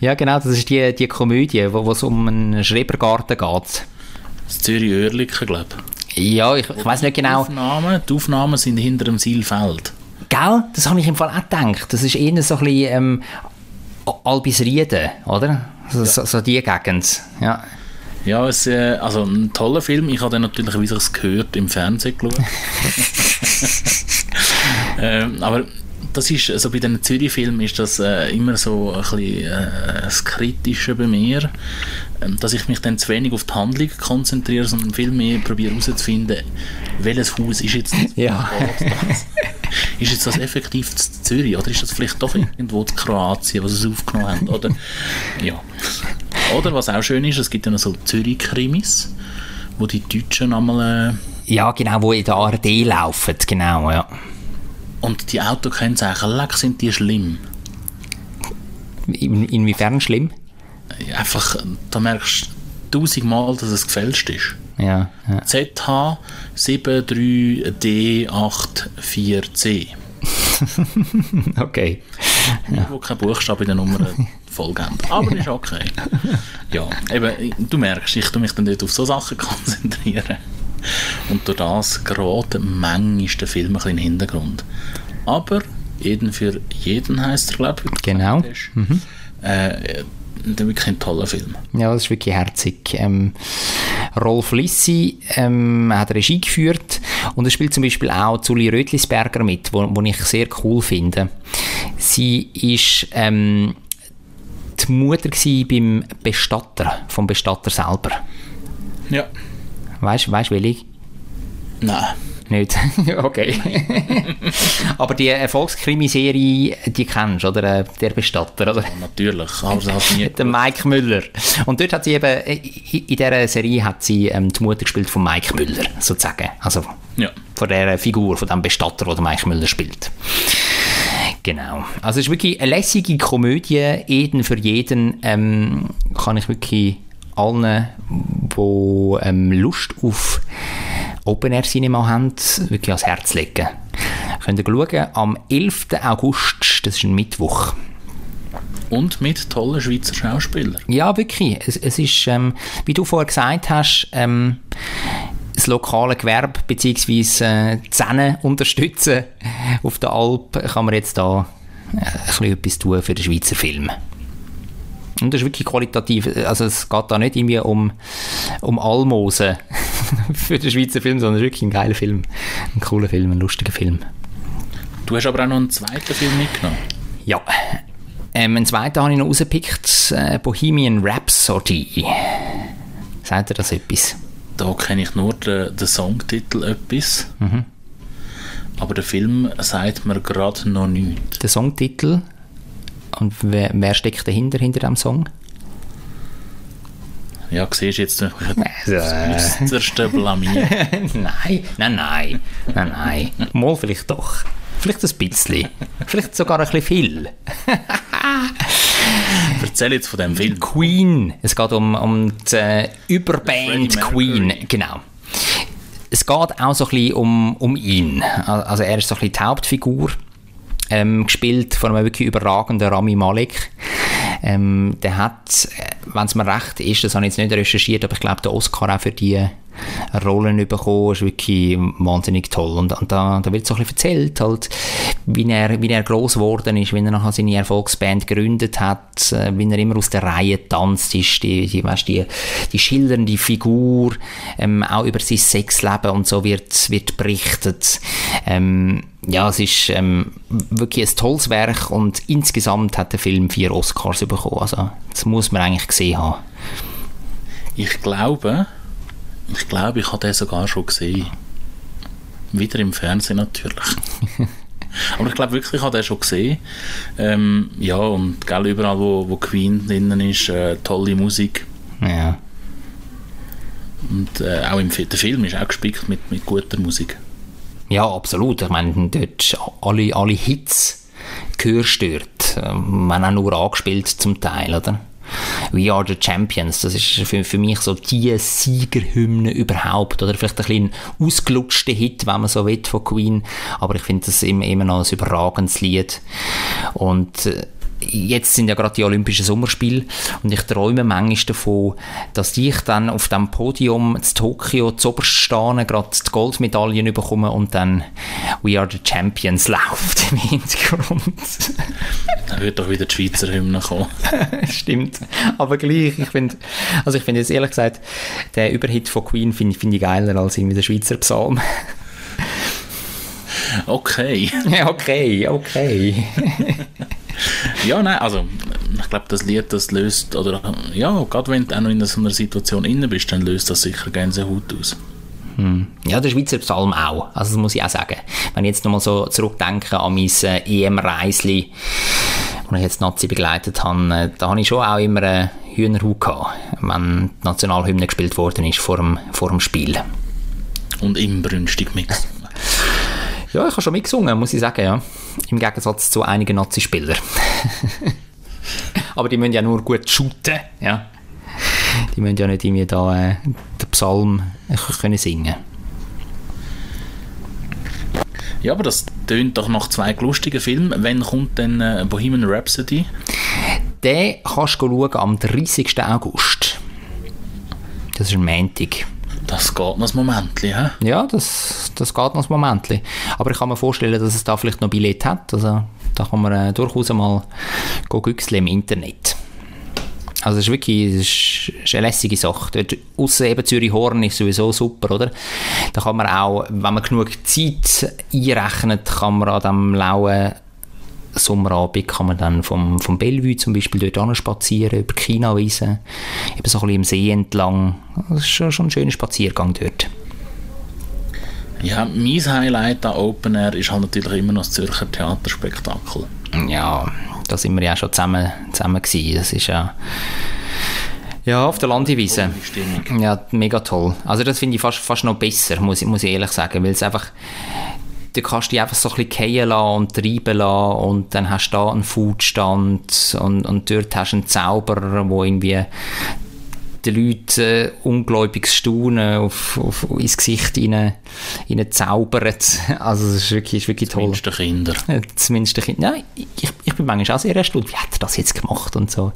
Ja, genau, das ist die, die Komödie, wo es um einen Schrebergarten geht. Das Zürich Oerlikon, glaube ich. Ja, ich, ich weiß nicht genau. Aufnahmen, die Aufnahmen sind hinter dem Silfeld. Gell? Das habe ich im Fall auch gedacht. Das ist eher so ein bisschen ähm, Albisrieden, oder? So, so, so die Gegend. Ja. Ja, es, äh, also ein toller Film. Ich habe den natürlich, wie sich es gehört, im Fernsehen geschaut. ähm, aber das ist, also bei den Zürich-Filmen ist das äh, immer so ein bisschen äh, das Kritische bei mir, ähm, dass ich mich dann zu wenig auf die Handlung konzentriere, sondern viel mehr probiere herauszufinden, welches Haus ist jetzt das? Ja. Ist jetzt das effektiv zu Zürich oder ist das vielleicht doch irgendwo in Kroatien, was sie es aufgenommen haben? Oder, ja. Oder was auch schön ist, es gibt ja noch so Zürich-Krimis, wo die Deutschen einmal... Äh, ja, genau, wo in der ARD laufen. Genau, ja. Und die Autokennzeichen, leck, sind die schlimm. In, inwiefern schlimm? Einfach, da merkst du tausendmal, dass es gefälscht ist. Ja, ja. ZH 73D84C. Okay. Wo kein Buchstabe in der Nummer Folge haben. Aber ist okay. Ja, eben, du merkst, ich tue mich dann nicht auf so Sachen konzentrieren. Und durch das gerät manchmal der Film ein bisschen in den Hintergrund. Aber jeden für jeden heisst er, glaube ich. Genau. Mhm. Äh, wirklich ein toller Film. Ja, das ist wirklich herzig. Ähm, Rolf Lissi ähm, hat Regie geführt und es spielt zum Beispiel auch Zuli Rötlisberger mit, wo, wo ich sehr cool finde. Sie ist ähm, die Mutter beim Bestatter, vom Bestatter selber. Ja. Weißt du, weißt, welche? Nein. Nicht? okay. Aber die Erfolgskrimiserie, die kennst du, oder? Äh, Der Bestatter, oder? Natürlich, aber sie hat nie... Der Mike Müller. Und dort hat sie eben, äh, in dieser Serie hat sie ähm, die Mutter gespielt von Mike Müller, sozusagen. Also Ja. von der Figur, von dem Bestatter, der Mike Müller spielt. Genau. Also es ist wirklich eine lässige Komödie, jeden für jeden. Ähm, kann ich wirklich allen, die ähm, Lust auf Open Air Cinema haben, wirklich ans Herz legen. Könnt ihr schauen, am 11. August, das ist ein Mittwoch. Und mit tollen Schweizer Schauspielern. Ja, wirklich. Es, es ist, ähm, wie du vorher gesagt hast, ähm, das lokale Gewerbe bzw. Äh, Zähne unterstützen auf der Alp, kann man jetzt da äh, ein bisschen etwas tun für den Schweizer Film. Und das ist wirklich qualitativ. Also es geht da nicht irgendwie um, um Almosen für den Schweizer Film, sondern es ist wirklich ein geiler Film. Ein cooler Film, ein lustiger Film. Du hast aber auch noch einen zweiten Film mitgenommen. Ja. Ähm, einen zweiten habe ich noch rausgepickt, äh, Bohemian Rhapsody. Sagt ihr das etwas? Da kenne ich nur den, den Songtitel etwas. Aber der Film sagt mir gerade noch nichts. Der Songtitel und wer, wer steckt dahinter, hinter dem Song? Ja, siehst du jetzt, ich äußerste blamiert. nein, nein, nein, nein, nein. Mal vielleicht doch. Vielleicht ein bisschen. Vielleicht sogar ein bisschen viel. Erzähl jetzt von dem Film. Queen. Es geht um, um die äh, Überband. Queen. Genau. Es geht auch so ein bisschen um, um ihn. Also er ist so ein bisschen die Hauptfigur. Ähm, gespielt von einem wirklich überragenden Rami Malek. Ähm, der hat, wenn es mir recht ist, das habe ich jetzt nicht recherchiert, aber ich glaube, der Oscar auch für die Rollen bekommen, ist wirklich wahnsinnig toll. Und, und da, da wird so ein bisschen erzählt, halt, wie er, wie er gross geworden ist, wie er nachher seine Erfolgsband gegründet hat, äh, wie er immer aus der Reihe tanzt, ist die, die, weißt, die, die schildernde Figur, ähm, auch über sein Sexleben und so wird, wird berichtet. Ähm, ja, es ist ähm, wirklich ein tolles Werk und insgesamt hat der Film vier Oscars bekommen. Also, das muss man eigentlich gesehen haben. Ich glaube, ich glaube, ich habe den sogar schon gesehen. Wieder im Fernsehen natürlich. Aber ich glaube wirklich, ich habe den schon gesehen. Ähm, ja, und gell, überall, wo, wo Queen drinnen ist, äh, tolle Musik. Ja. Und äh, auch im der Film ist auch gespickt mit, mit guter Musik. Ja, absolut. Ich meine, dort alle, alle Hits gehörst dort. Ähm, Man auch nur angespielt zum Teil, oder? We Are the Champions, das ist für, für mich so die Siegerhymne überhaupt. Oder vielleicht ein bisschen ausgelutschter Hit, wenn man so will, von Queen. Aber ich finde das immer, immer noch ein überragendes Lied. Und äh, jetzt sind ja gerade die Olympischen Sommerspiele und ich träume manchmal davon, dass ich dann auf dem Podium zu Tokio zuoberst stehe, gerade die Goldmedaillen bekomme und dann We Are the Champions läuft im Hintergrund. Dann wird doch wieder die Schweizer Hymne kommen. Stimmt. Aber gleich, ich finde, also ich finde jetzt ehrlich gesagt, der Überhit von Queen finde finde ich geiler als irgendwie der Schweizer Psalm. Okay. Okay, okay. Ja, nein, also ich glaube, das Lied, das löst, oder ja, gerade wenn du auch noch in so einer Situation inne bist, dann löst das sicher Gänsehaut aus. Ja, der Schweizer Psalm auch. Also das muss ich auch sagen. Wenn ich jetzt nochmal so zurückdenke an mein äh, EM-Reisli, wo ich jetzt Nazi begleitet habe, äh, da habe ich schon auch immer eine Hühnerhaut gehabt, wenn die Nationalhymne gespielt worden ist vor dem, vor dem Spiel. Und inbrünstig mit. Ja, ich habe schon mitgesungen, muss ich sagen, ja. Im Gegensatz zu einigen Nazi-Spielern. Aber die müssen ja nur gut shooten, ja. Die müssen ja nicht irgendwie da äh, den Psalm können singen. Ja, aber das tönt doch nach zwei lustigen Filmen. Wann kommt denn äh, Bohemian Rhapsody? Den kannst du schauen am 30. August. Das ist ein Montag. Das geht noch ein Moment? Ja, das, das geht noch ein Moment. Aber ich kann mir vorstellen, dass es da vielleicht noch Billett hat. Also da kann man äh, durchaus mal im Internet. Also es ist wirklich es ist, eine lässige Sache. Dort, ausser eben Zürich-Horn ist sowieso super, oder? Da kann man auch, wenn man genug Zeit einrechnet, kann man an diesem lauen Sommerabend kann man dann vom, vom Bellevue zum Beispiel dort spazieren, über die Chinawiese, eben so ein bisschen im See entlang. Das ist schon, schon ein schöner Spaziergang dort. Ja, mein Highlight an Open Air ist halt natürlich immer noch das Zürcher Theaterspektakel. Ja, da sind wir ja schon zusammen, zusammen gewesen. Das ist ja... Ja, auf der Landewiese. Ja, mega toll. Also das finde ich fast, fast noch besser, muss, ich- muss ich ehrlich sagen, weil es einfach... Du kannst dich einfach so ein bisschen fallen lassen und treiben lassen und dann hast du da einen Foodstand und, und dort hast du einen Zauberer, wo irgendwie den Leuten äh, ungläubiges Staunen auf, auf, ins Gesicht rein, rein zaubert. Also es ist wirklich, ist wirklich toll. Zumindest die Kinder. Ja, Zumindest ein Kind. Nein, ich, ich bin manchmal auch sehr erstaunt, wie hat er das jetzt gemacht und so.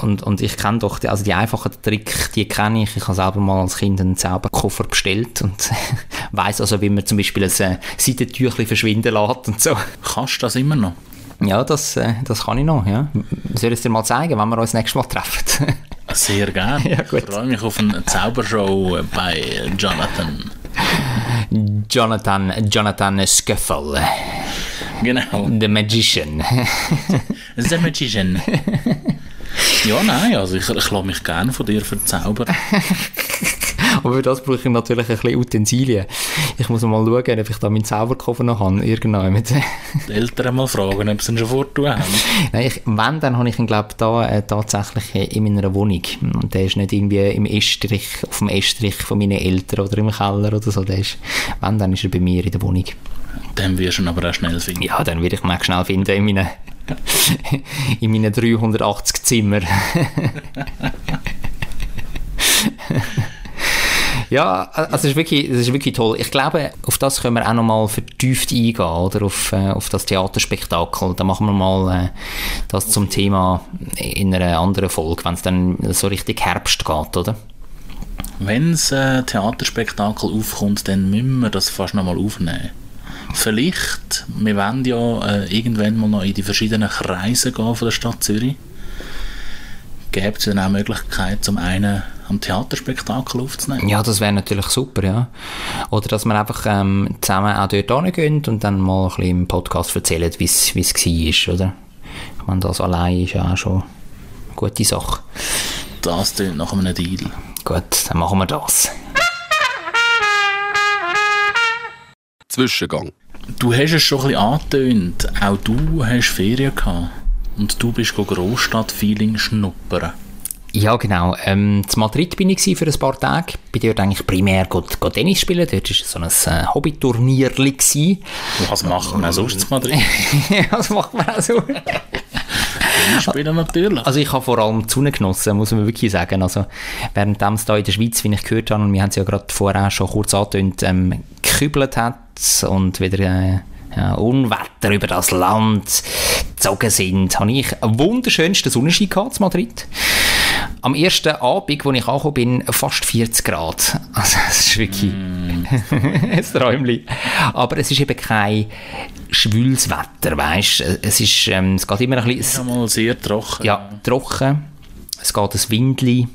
Und, und ich kenne doch, die, also die einfachen Trick, die kenne ich. Ich habe selber mal als Kind einen Zauberkoffer bestellt und weiß also, wie man zum Beispiel ein äh, Seitentüchchen verschwinden lässt und so. Kannst du das immer noch? Ja, das, äh, das kann ich noch, ja. Soll ich es dir mal zeigen, wenn wir uns nächstes Mal treffen? Sehr gerne. Ja. Ich freue mich auf eine Zaubershow bei Jonathan. Jonathan, Jonathan Scuffle, Genau. the Magician. The Magician. ja, nein, also ich, ich lasse mich gerne von dir verzaubern. Aber für das brauche ich natürlich ein bisschen Utensilien. Ich muss mal schauen, ob ich da meinen Zauberkoffer noch habe. Irgendwann. Die Eltern mal fragen, ob sie ihn schon vortun haben. Nein, ich, wenn, dann habe ich ihn, glaube ich, da äh, tatsächlich äh, in meiner Wohnung. Und der ist nicht irgendwie im Estrich, auf dem Estrich von meinen Eltern oder im Keller oder so. Der ist, wenn, dann ist er bei mir in der Wohnung. Den wirst du ihn aber auch schnell finden. Ja, dann werde ich ihn auch schnell finden in meinen, in meinen 380 Zimmer. Ja, also es ist, wirklich, es ist wirklich toll. Ich glaube, auf das können wir auch noch mal vertieft eingehen, oder? Auf, äh, auf das Theaterspektakel. Da machen wir mal äh, das zum Thema in einer anderen Folge, wenn es dann so richtig Herbst geht, oder? Wenn das äh, Theaterspektakel aufkommt, dann müssen wir das fast noch mal aufnehmen. Vielleicht, wir wollen ja äh, irgendwann mal noch in die verschiedenen Kreise gehen von der Stadt Zürich. Gäbe es dann auch Möglichkeit, zum einen am Theaterspektakel aufzunehmen? Ja, das wäre natürlich super, ja. Oder dass wir einfach ähm, zusammen auch dort hingehen und dann mal ein bisschen im Podcast erzählen, wie es war, oder? Ich meine, das allein ist ja auch schon eine gute Sache. Das tönt nach einem Deal. Gut, dann machen wir das. Zwischengang. Du hast es schon ein bisschen angetönt, auch du hast Ferien gehabt. Und du bist go Großstadt-Feeling schnuppern. Ja, genau. Ähm, in Madrid bin ich für ein paar Tage. Bin dort eigentlich primär go, go Tennis spielen. Dort war so ein äh, Hobbyturnier. Was macht man auch sonst in Madrid? das macht man auch so. Spielen natürlich. Also ich habe vor allem die genossen, muss man wirklich sagen. Also während es da in der Schweiz, wie ich gehört habe, und wir haben es ja gerade vorher schon kurz angetönt, ähm, gekübelt hat und wieder äh, ja, Unwetter über das Land gezogen sind, habe ich einen wunderschönsten Sonnenschein gehabt in Madrid. Am ersten Abend, als ich angekommen bin, fast 40 Grad. Also es ist wirklich ein Träumchen. Aber es ist eben kein schwüles Wetter, weißt Es ist, ähm, es geht immer ein bisschen... Mal sehr trocken. Ja, trocken. Es geht ein Windli.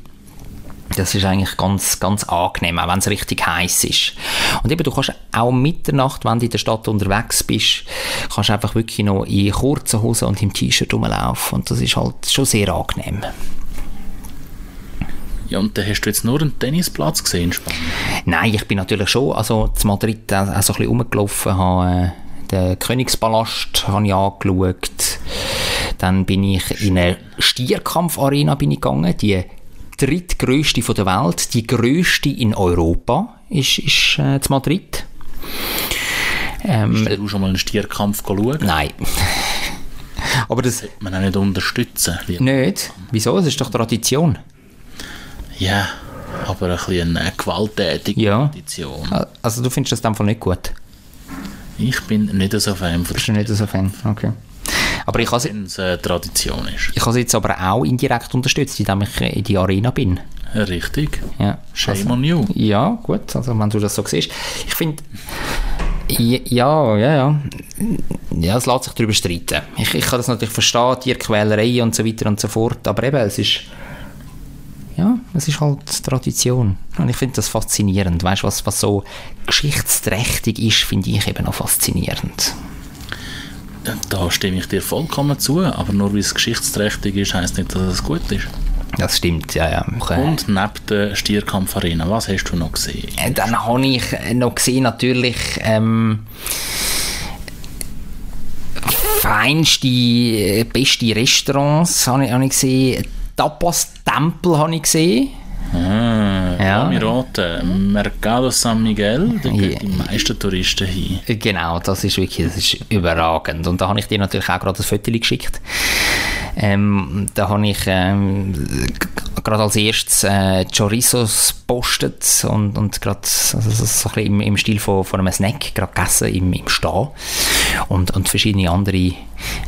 Das ist eigentlich ganz, ganz angenehm, auch wenn es richtig heiß ist. Und eben, du kannst auch um Mitternacht, wenn du in der Stadt unterwegs bist, kannst du einfach wirklich noch in kurzen Hosen und im T-Shirt rumlaufen. Und das ist halt schon sehr angenehm. Ja, und dann hast du jetzt nur einen Tennisplatz gesehen in Spanien. Nein, ich bin natürlich schon, also zu Madrid auch, auch so ein bisschen rumgelaufen, habe äh, den Königspalast habe ich angeschaut. Dann bin ich in eine Stierkampfarena bin ich gegangen, die drittgrößte von der Welt, die größte in Europa ist, ist äh, zu Madrid. Ähm, Hast du schon mal einen Stierkampf schauen? nein. Aber das Man auch nicht unterstützen. Nicht. Wieso? Das ist doch Tradition. Ja, aber ein bisschen eine gewalttätige Ja. Tradition. Also du findest das Fall nicht gut. Ich bin nicht so Fan von Bist du nicht so Fan? Okay. Aber ich habe es eine Tradition ist. ich habe sie jetzt aber auch indirekt unterstützt, indem ich in die Arena bin. Richtig. Ja. Shame on you. Ja, gut, also wenn du das so siehst. Ich finde, ja, ja, ja. Ja, es lässt sich darüber streiten. Ich, ich kann das natürlich verstehen, Tierquälerei und so weiter und so fort, aber eben, es ist, ja, es ist halt Tradition. Und ich finde das faszinierend. Weißt du, was, was so geschichtsträchtig ist, finde ich eben auch faszinierend. Da stimme ich dir vollkommen zu, aber nur weil es geschichtsträchtig ist, heisst nicht, dass es gut ist. Das stimmt, ja, ja. Äh, Und neben der Stierkampfarena, was hast du noch gesehen? Äh, Dann habe ich noch gesehen, natürlich, ähm, feinste, äh, beste Restaurants habe ich, habe ich gesehen. Tapas-Tempel habe ich gesehen. Ah, Ja. raten. Mercado San Miguel, da gehen Ja. die meisten Touristen hin. Genau, das ist wirklich das ist überragend. Und da habe ich dir natürlich auch gerade ein Foto geschickt. Ähm, da habe ich ähm, gerade als erstes äh, Chorizos postet und, und gerade also, so so ein bisschen im, im Stil von, von einem Snack gerade gegessen im, im Stehen. Und, und verschiedene andere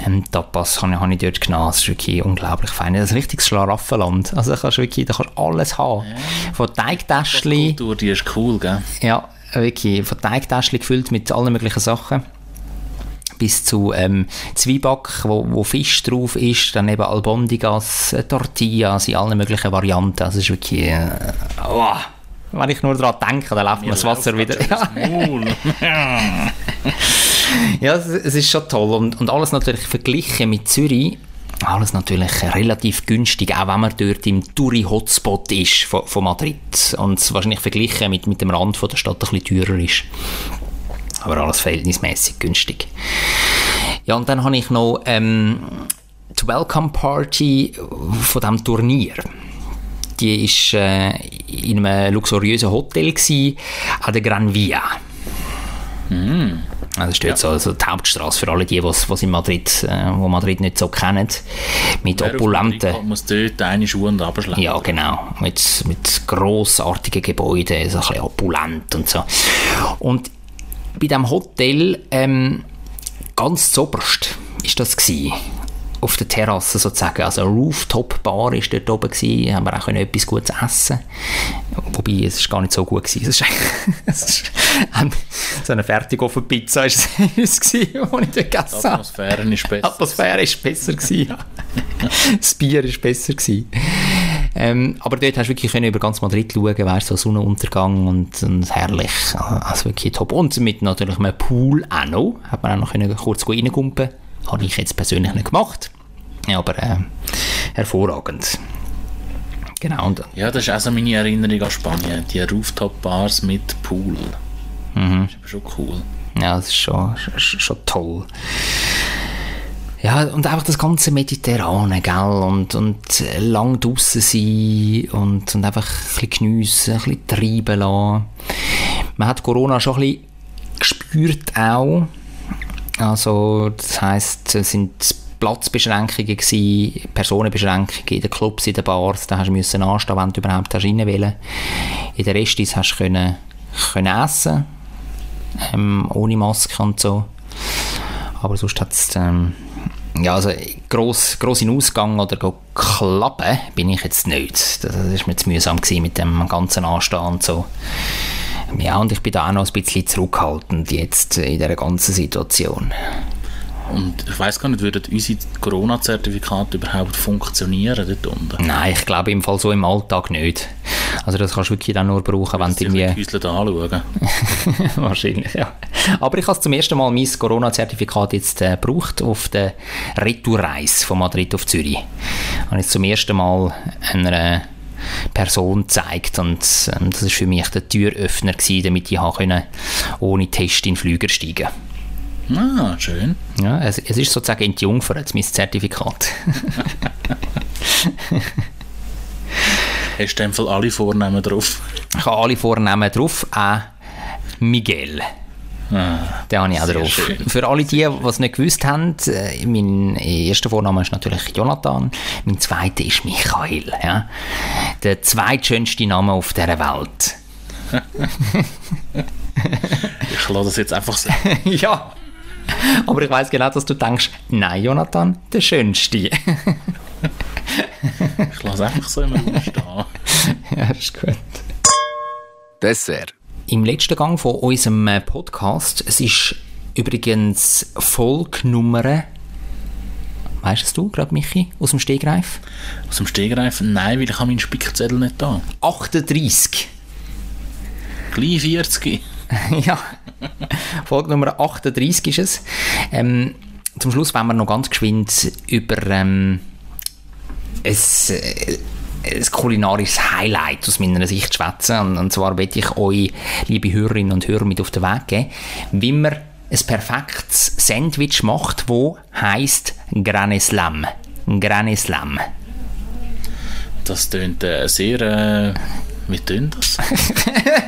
ähm, Tapas habe, ich- habe ich dort genommen. Das ist wirklich unglaublich fein. Das ist ein richtiges Schlaraffenland. Also da kannst du wirklich da kannst alles haben. Von Teigtäschchen... Die Kultur, die ist cool, gell? Ja, wirklich. Von Teigtäschchen gefüllt mit allen möglichen Sachen. Bis zu ähm, Zwieback, wo, wo Fisch drauf ist, dann eben Albondigas, äh, Tortillas in allen möglichen Varianten. Also es ist wirklich... Äh, oh, wenn ich nur daran denke, dann läuft mir das Wasser wieder. Ja, Maul. ja es, es ist schon toll. Und, und alles natürlich verglichen mit Zürich. Alles natürlich relativ günstig, auch wenn man dort im Touri-Hotspot ist von, von Madrid. Und wahrscheinlich verglichen mit, mit dem Rand von der Stadt ein bisschen teurer ist. Aber alles verhältnismäßig günstig. Ja, und dann habe ich noch ähm, die Welcome Party von diesem Turnier. Die war äh, in einem luxuriösen Hotel, an der Gran Via. Also das ist dort so, so die Hauptstraße für alle die, die in Madrid, äh, wo Madrid nicht so kennen. Mit Wer opulenten... Kommt, muss dort eine Schuhe und abschlagen. Ja, genau. Mit, mit grossartigen Gebäuden, so ein bisschen opulent und so. Und bei diesem Hotel, ähm, ganz zoberst, ist das gewesen. Auf der Terrasse sozusagen. Also eine Rooftop-Bar ist dort oben gewesen. Haben wir auch können etwas Gutes essen Wobei, es ist gar nicht so gut gewesen. Es ist, eigentlich- es ist so eine Fertigofen-Pizza ist es die ich dort gegessen habe. Atmosphäre ist Die besser. Atmosphäre ist besser gewesen. ja. das Bier ist besser gewesen. Ähm, aber dort hast du wirklich können über ganz Madrid schauen, weißt, so Sonnenuntergang und, und herrlich, also wirklich top. Und mit natürlich einem Pool auch noch, hat man auch noch können kurz reingumpen. Habe ich jetzt persönlich nicht gemacht, aber äh, hervorragend. Genau, und Ja, das ist auch so meine Erinnerung an Spanien. Die Rooftop-Bars mit Pool. Mhm. Das ist aber schon cool. Ja, das ist schon, schon, schon toll. Ja, und einfach das ganze Mediterrane, gell, und, und lang draussen sein und, und einfach ein bisschen geniessen, ein bisschen treiben lassen. Man hat Corona schon ein bisschen gespürt auch. Also, das heisst, es sind Platzbeschränkungen gewesen, Personenbeschränkungen in den Clubs, in den Bars, da hast du müssen anstehen, wenn du überhaupt rein wollen. In den Restis hast du können, können essen, ähm, ohne Maske und so. Aber sonst hat es, ähm, ja, also gross, gross in Ausgang oder klappen bin ich jetzt nicht. Das, ist mir zu mühsam gewesen mit dem ganzen Anstehen und so. Ja, und ich bin da auch noch ein bisschen zurückhaltend jetzt in dieser ganzen Situation. Und ich weiß gar nicht, würden unsere Corona-Zertifikate überhaupt funktionieren dort unten? Nein, ich glaube im Fall so im Alltag nicht. Also das kannst du wirklich dann nur brauchen, wenn du Sich irgendwie... Häusle anschauen. Wahrscheinlich, ja. Aber ich habe zum ersten Mal mein Corona-Zertifikat jetzt äh, gebraucht auf der Retourreise von Madrid auf Zürich. Habe ich zum ersten Mal einer Person gezeigt und ähm, das ist für mich der Türöffner gewesen, damit ich können, ohne Test in den Flüger steigen Ah, schön. ja, es, es ist sozusagen in die Jungfer, jetzt mein Zertifikat. Hast du in dem Fall alle Vornamen drauf? Ich habe alle Vornamen drauf, auch Miguel. Den habe ich auch Ah, drauf. schön. Für alle die, die es nicht gewusst haben, äh, mein erster Vorname ist natürlich Jonathan, mein zweiter ist Michael. Ja? Der zweitschönste Name auf dieser Welt. Ich lasse das jetzt einfach so. ja. Aber ich weiß genau, dass du denkst, nein, Jonathan, der schönste. Ich lasse einfach so immer stehen. ja, ist gut. Dessert. Im letzten Gang von unserem äh, Podcast, es ist übrigens Folgnummer, weißt du gerade, Michi, aus dem Stegreif? Aus dem Stegreif? Nein, weil ich habe meinen Spickzettel nicht da. 38. Gleich 40. ja, Folge Nummer 38 ist es. Ähm, zum Schluss wollen wir noch ganz geschwind über ähm, ein äh, ein kulinarisches Highlight aus meiner Sicht schwätzen. Und, und zwar möchte ich euch, liebe Hörerinnen und Hörer, mit auf den Weg geben, wie man ein perfektes Sandwich macht, wo heißt Granny Slam. Granny Slam. Das tönt äh, sehr. Äh, wie tönt das?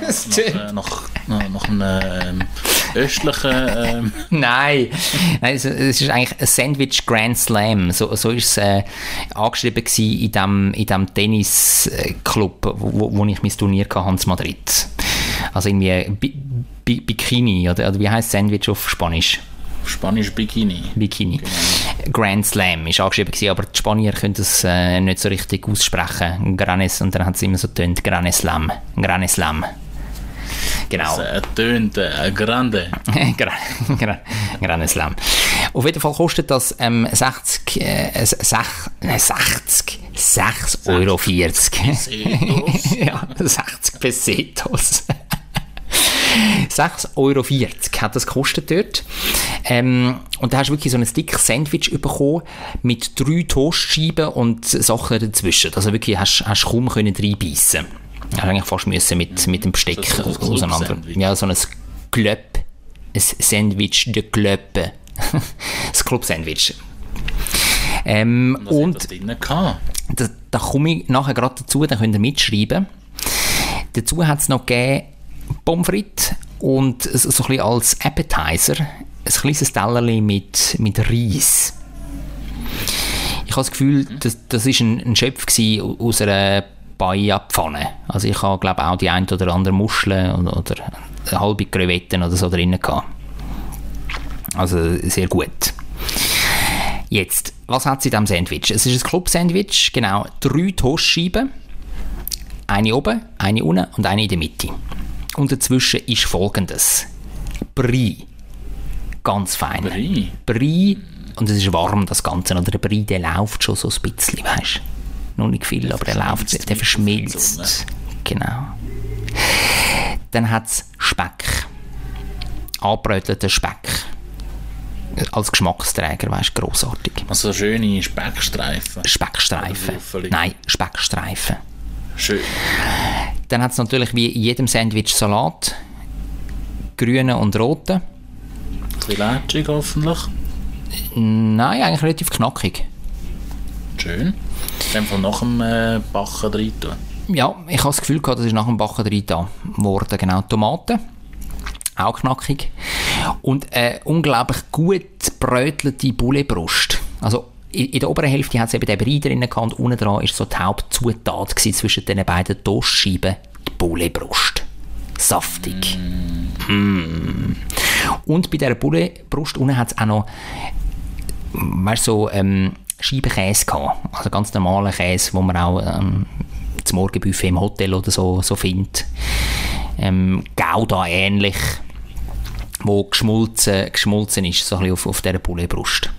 Das nach, äh, nach, nach, einem ähm, östlichen. Ähm, Nein, Nein es, es ist eigentlich ein Sandwich Grand Slam. So, so ist es äh, angeschrieben in dem, in dem Tennisclub, wo, wo ich mein Turnier hatte, Hans Madrid. Also irgendwie Bi Bi Bikini, oder, oder wie heißt Sandwich auf Spanisch? Spanisch Bikini. Bikini. Grand Slam ist angeschrieben gewesen, aber die Spanier können das äh, nicht so richtig aussprechen. Granes, und dann hat es immer so tönt, Granes Slam. Granes Slam. Genau. Das äh, tönt äh, grande. Gra- gra- Grande Slam. Auf jeden Fall kostet das ähm, 60, äh, sech, äh, 60, 6,40 Euro. Pesetos. ja, 60 Pesetos. 6,40 Euro hat das gekostet dort. Ähm, und da hast du wirklich so ein dickes Sandwich bekommen mit drei Toastscheiben und Sachen dazwischen. Also wirklich hast du kaum können reinbeissen. Hast eigentlich fast müssen mit, mit dem Besteck ein auseinander. Ja, so ein Glöpp. Ein Sandwich de Glöppe. das Club-Sandwich. Ähm, und da, da komme ich nachher gerade dazu, dann könnt ihr mitschreiben. Dazu hat es noch gegeben Pommes frites und so so ein bisschen als Appetizer ein kleines Tellerchen mit, mit Reis. Ich habe das Gefühl, das, das ist ein, ein Schöpf aus einer Paella-Pfanne. Also ich habe, glaube auch die ein oder andere Muschel oder, oder halbe Krevetten oder so drin gehabt. Also sehr gut. Jetzt, was hat sie in diesem Sandwich? Es ist ein Club-Sandwich, genau. Drei Toastscheiben. Eine oben, eine unten und eine in der Mitte. Und dazwischen ist folgendes. Brie. Ganz fein. Brie? Brie. Und es ist warm, das Ganze. Oder der Brie, der läuft schon so ein bisschen, weißt du? Noch nicht viel, aber der läuft, der verschmilzt. Genau. Dann hat es Speck. Angebrötelter Speck. Als Geschmacksträger, weißt du, grossartig. Also schöne Speckstreifen. Speckstreifen. Nein, Speckstreifen. Schön. Dann hat es natürlich wie in jedem Sandwich Salat. Grüne und rote. Ein bisschen lätschig hoffentlich. Nein, eigentlich relativ knackig. Schön. Dann von nach dem äh, Backen rein tun. Ja, ich habe das Gefühl gehabt, das ist nach dem Backen drin da worden. Genau, Tomaten. Auch knackig. Und eine unglaublich gut brötelte Bouletbrust. Also in in der oberen Hälfte hat es eben den Brei drin gehabt und unten dran ist so die Hauptzutat gewesen zwischen den beiden Toastscheiben, die Bouletbrust. Saftig. Mm. Und bei dieser Bouletbrust unten hat es auch noch weißt, so ähm, Scheibenkäse gehabt. Also ganz normalen Käse, wo man auch ähm, zum Morgenbuffet im Hotel oder so, so findet. Ähm, Gouda ähnlich, wo geschmolzen, geschmolzen ist, so ein bisschen auf, auf dieser Pouletbrust.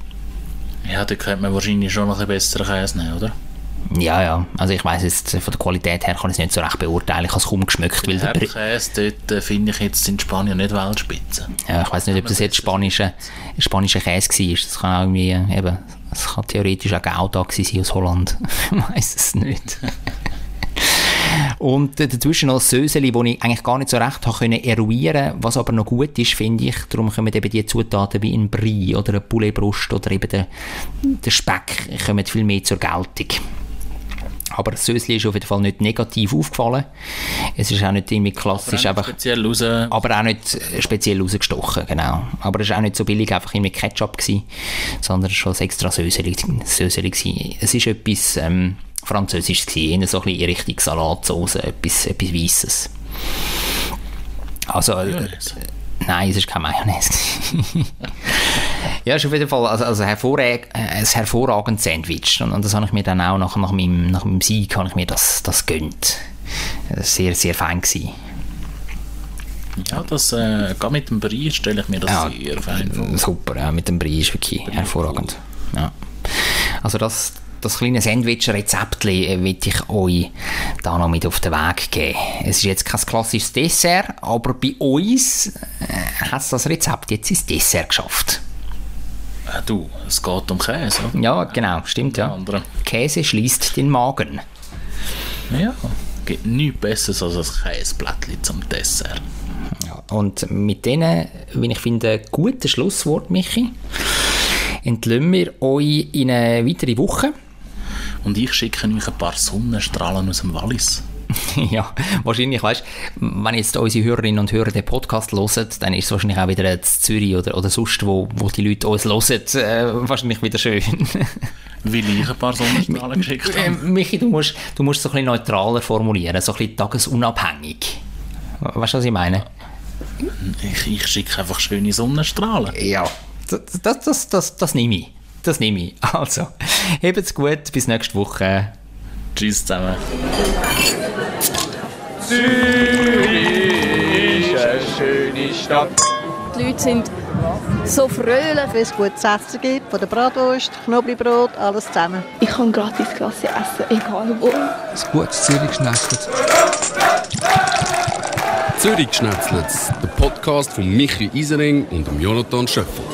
Ja, da könnte man wahrscheinlich schon noch ein besseren Käse nehmen, oder? Ja, ja, also ich weiss jetzt, von der Qualität her kann ich es nicht so recht beurteilen, ich habe es kaum geschmeckt, weil der, Herdkäse, dort äh, finde ich jetzt in Spanien nicht Weltspitze. ja, ich weiß nicht, ob das jetzt spanischer spanische Käse war, das kann auch irgendwie, äh, eben, das kann theoretisch auch Gouda sein aus Holland, ich weiss es nicht. Und dazwischen noch Söseli, das ich eigentlich gar nicht so recht habe können eruieren was aber noch gut ist, finde ich. Darum kommen eben die Zutaten wie ein Brie oder eine Pouletbrust oder eben der, der Speck kommen viel mehr zur Geltung. Aber das Sösli ist auf jeden Fall nicht negativ aufgefallen. Es ist auch nicht irgendwie klassisch, Aber einfach speziell raus. aber auch nicht äh, speziell rausgestochen, genau. Aber es war auch nicht so billig, einfach irgendwie Ketchup gewesen, sondern es war schon extra Söseli gewesen. Es ist etwas ähm, Französisches gewesen, so ein bisschen in Richtung Salatsauce, etwas, etwas Weisses. Also, äh, Mayonnaise. Nein, es ist kein Mayonnaise. ja, es ist auf jeden Fall also, also hervorrag äh, ein hervorragendes Sandwich. Und, und das habe ich mir dann auch nach, nach, meinem, nach meinem Sieg habe ich mir das, das gönnt. War sehr, sehr fein. Gewesen. Ja, das, äh, gerade mit dem Brie stelle ich mir das Ja, sehr fein vor. Super, ja, mit dem Brie ist wirklich hervorragend. Ja. Also das, das kleine Sandwich-Rezept will ich euch da noch mit auf den Weg geben. Es ist jetzt kein klassisches Dessert, aber bei uns äh, hat es das Rezept jetzt ins Dessert geschafft. Äh, du, es geht um Käse, oder? Ja, genau, stimmt ja. Andere. Käse schließt den Magen. Ja, gibt nichts Besseres als ein Käseblättchen zum Dessert. Ja, und mit denen, wie ich finde, guten Schlusswort, Michi, entlösen wir euch in eine weitere Woche. Und ich schicke euch ein paar Sonnenstrahlen aus dem Wallis. ja, wahrscheinlich, weißt wenn jetzt unsere Hörerinnen und Hörer den Podcast hören, dann ist es wahrscheinlich auch wieder in Zürich oder, oder sonst, wo, wo die Leute uns hören, äh, wahrscheinlich wieder schön. Weil ich ein paar Sonnenstrahlen geschickt habe. Michi, du musst, du musst so ein bisschen neutraler formulieren, so ein bisschen tagesunabhängig. Weißt du, was ich meine? Ich, ich schicke einfach schöne Sonnenstrahlen. Ja. Das, das, das, das, das nehme ich. Das nehme ich. Also, habt's gut, bis nächste Woche. Tschüss zusammen. Die Leute sind so fröhlich. Wenn es gutes Essen gibt, von der Bratwurst, Knoblauchbrot, alles zusammen. Ich kann gratis Klasse essen, egal wo. Ein gutes Zürich schnetzelt. Zürich Schnetzlitz, der Podcast von Michi Isering und dem Jonathan Schöffel.